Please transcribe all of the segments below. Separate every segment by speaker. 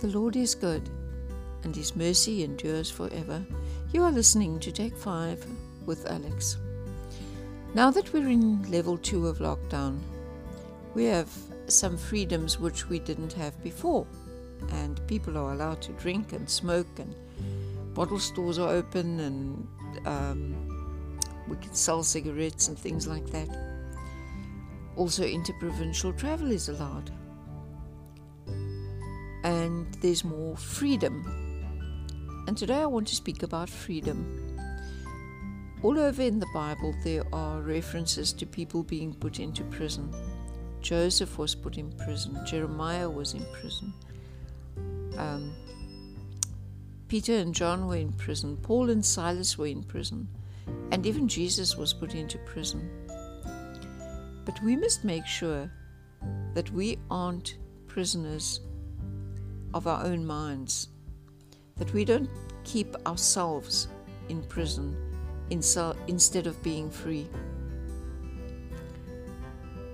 Speaker 1: The Lord is good, and His mercy endures forever. You are listening to Take 5 with Alex. Now that we're in level 2 of lockdown, we have some freedoms which we didn't have before. And people are allowed to drink and smoke, and bottle stores are open, and um, we can sell cigarettes and things like that. Also, interprovincial travel is allowed and there's more freedom. And today I want to speak about freedom. All over in the Bible, there are references to people being put into prison. Joseph was put in prison, Jeremiah was in prison, um, Peter and John were in prison, Paul and Silas were in prison, and even Jesus was put into prison. But we must make sure that we aren't prisoners of our own minds, that we don't keep ourselves in prison instead of being free.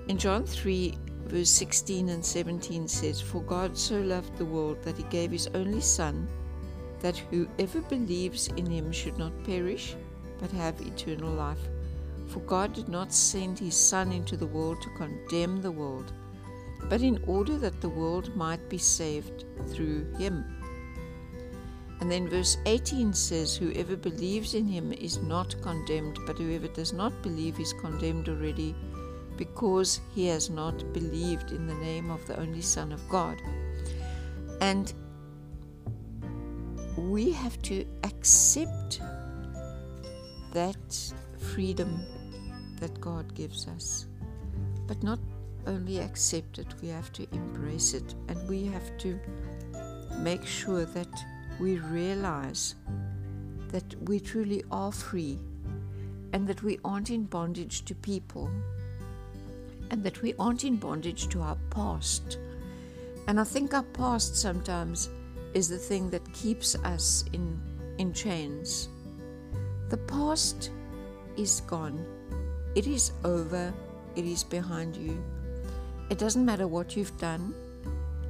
Speaker 1: In John 3, verse 16 and 17 says, For God so loved the world that he gave his only Son, that whoever believes in him should not perish, but have eternal life. For God did not send his Son into the world to condemn the world but in order that the world might be saved through him. And then verse 18 says, Whoever believes in him is not condemned, but whoever does not believe is condemned already, because he has not believed in the name of the only Son of God. And we have to accept that freedom that God gives us, but not only accept it, we have to embrace it, and we have to make sure that we realize that we truly are free and that we aren't in bondage to people and that we aren't in bondage to our past. And I think our past sometimes is the thing that keeps us in, in chains. The past is gone, it is over, it is behind you. It doesn't matter what you've done,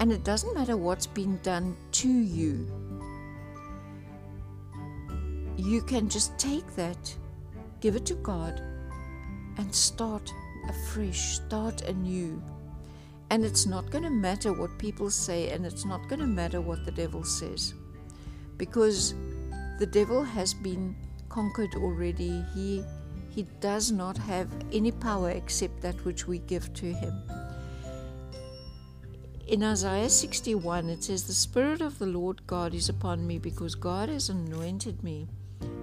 Speaker 1: and it doesn't matter what's been done to you. You can just take that, give it to God, and start afresh, start anew. And it's not going to matter what people say, and it's not going to matter what the devil says. Because the devil has been conquered already. He, he does not have any power except that which we give to him. In Isaiah 61, it says, The Spirit of the Lord God is upon me because God has anointed me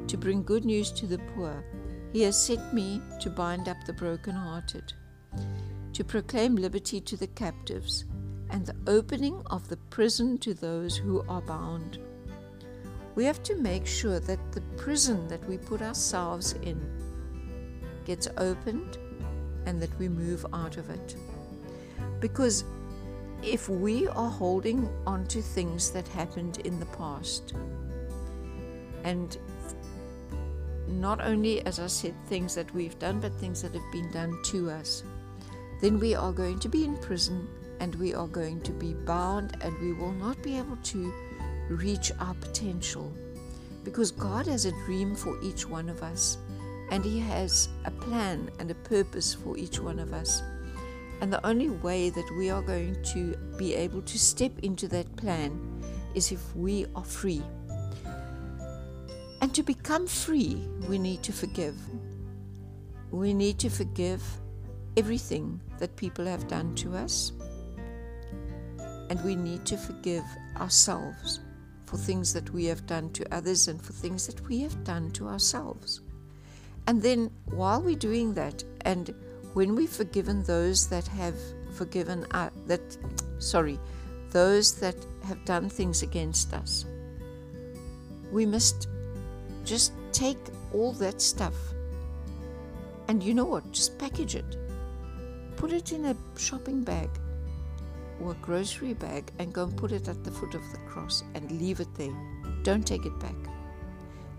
Speaker 1: to bring good news to the poor. He has sent me to bind up the brokenhearted, to proclaim liberty to the captives, and the opening of the prison to those who are bound. We have to make sure that the prison that we put ourselves in gets opened and that we move out of it. Because if we are holding on to things that happened in the past, and not only, as I said, things that we've done, but things that have been done to us, then we are going to be in prison and we are going to be bound and we will not be able to reach our potential. Because God has a dream for each one of us and He has a plan and a purpose for each one of us. And the only way that we are going to be able to step into that plan is if we are free. And to become free, we need to forgive. We need to forgive everything that people have done to us. And we need to forgive ourselves for things that we have done to others and for things that we have done to ourselves. And then while we're doing that and when we've forgiven those that have forgiven uh, that sorry those that have done things against us we must just take all that stuff and you know what just package it. Put it in a shopping bag or a grocery bag and go and put it at the foot of the cross and leave it there. Don't take it back.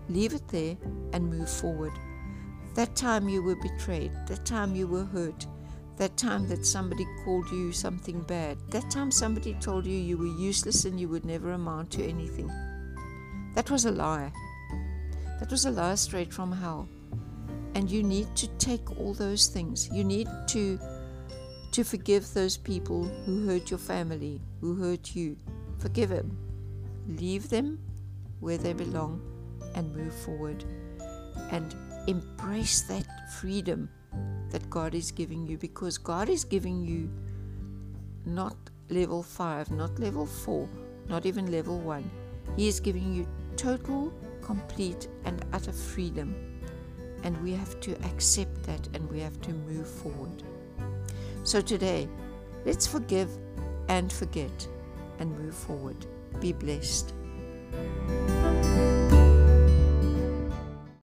Speaker 1: Leave it there and move forward that time you were betrayed, that time you were hurt, that time that somebody called you something bad, that time somebody told you you were useless and you would never amount to anything. That was a lie. That was a lie straight from hell. And you need to take all those things. You need to to forgive those people who hurt your family, who hurt you. Forgive them. Leave them where they belong and move forward. And embrace that freedom that God is giving you because God is giving you not level 5, not level 4, not even level 1. He is giving you total, complete, and utter freedom. And we have to accept that and we have to move forward. So today, let's forgive and forget and move forward. Be blessed.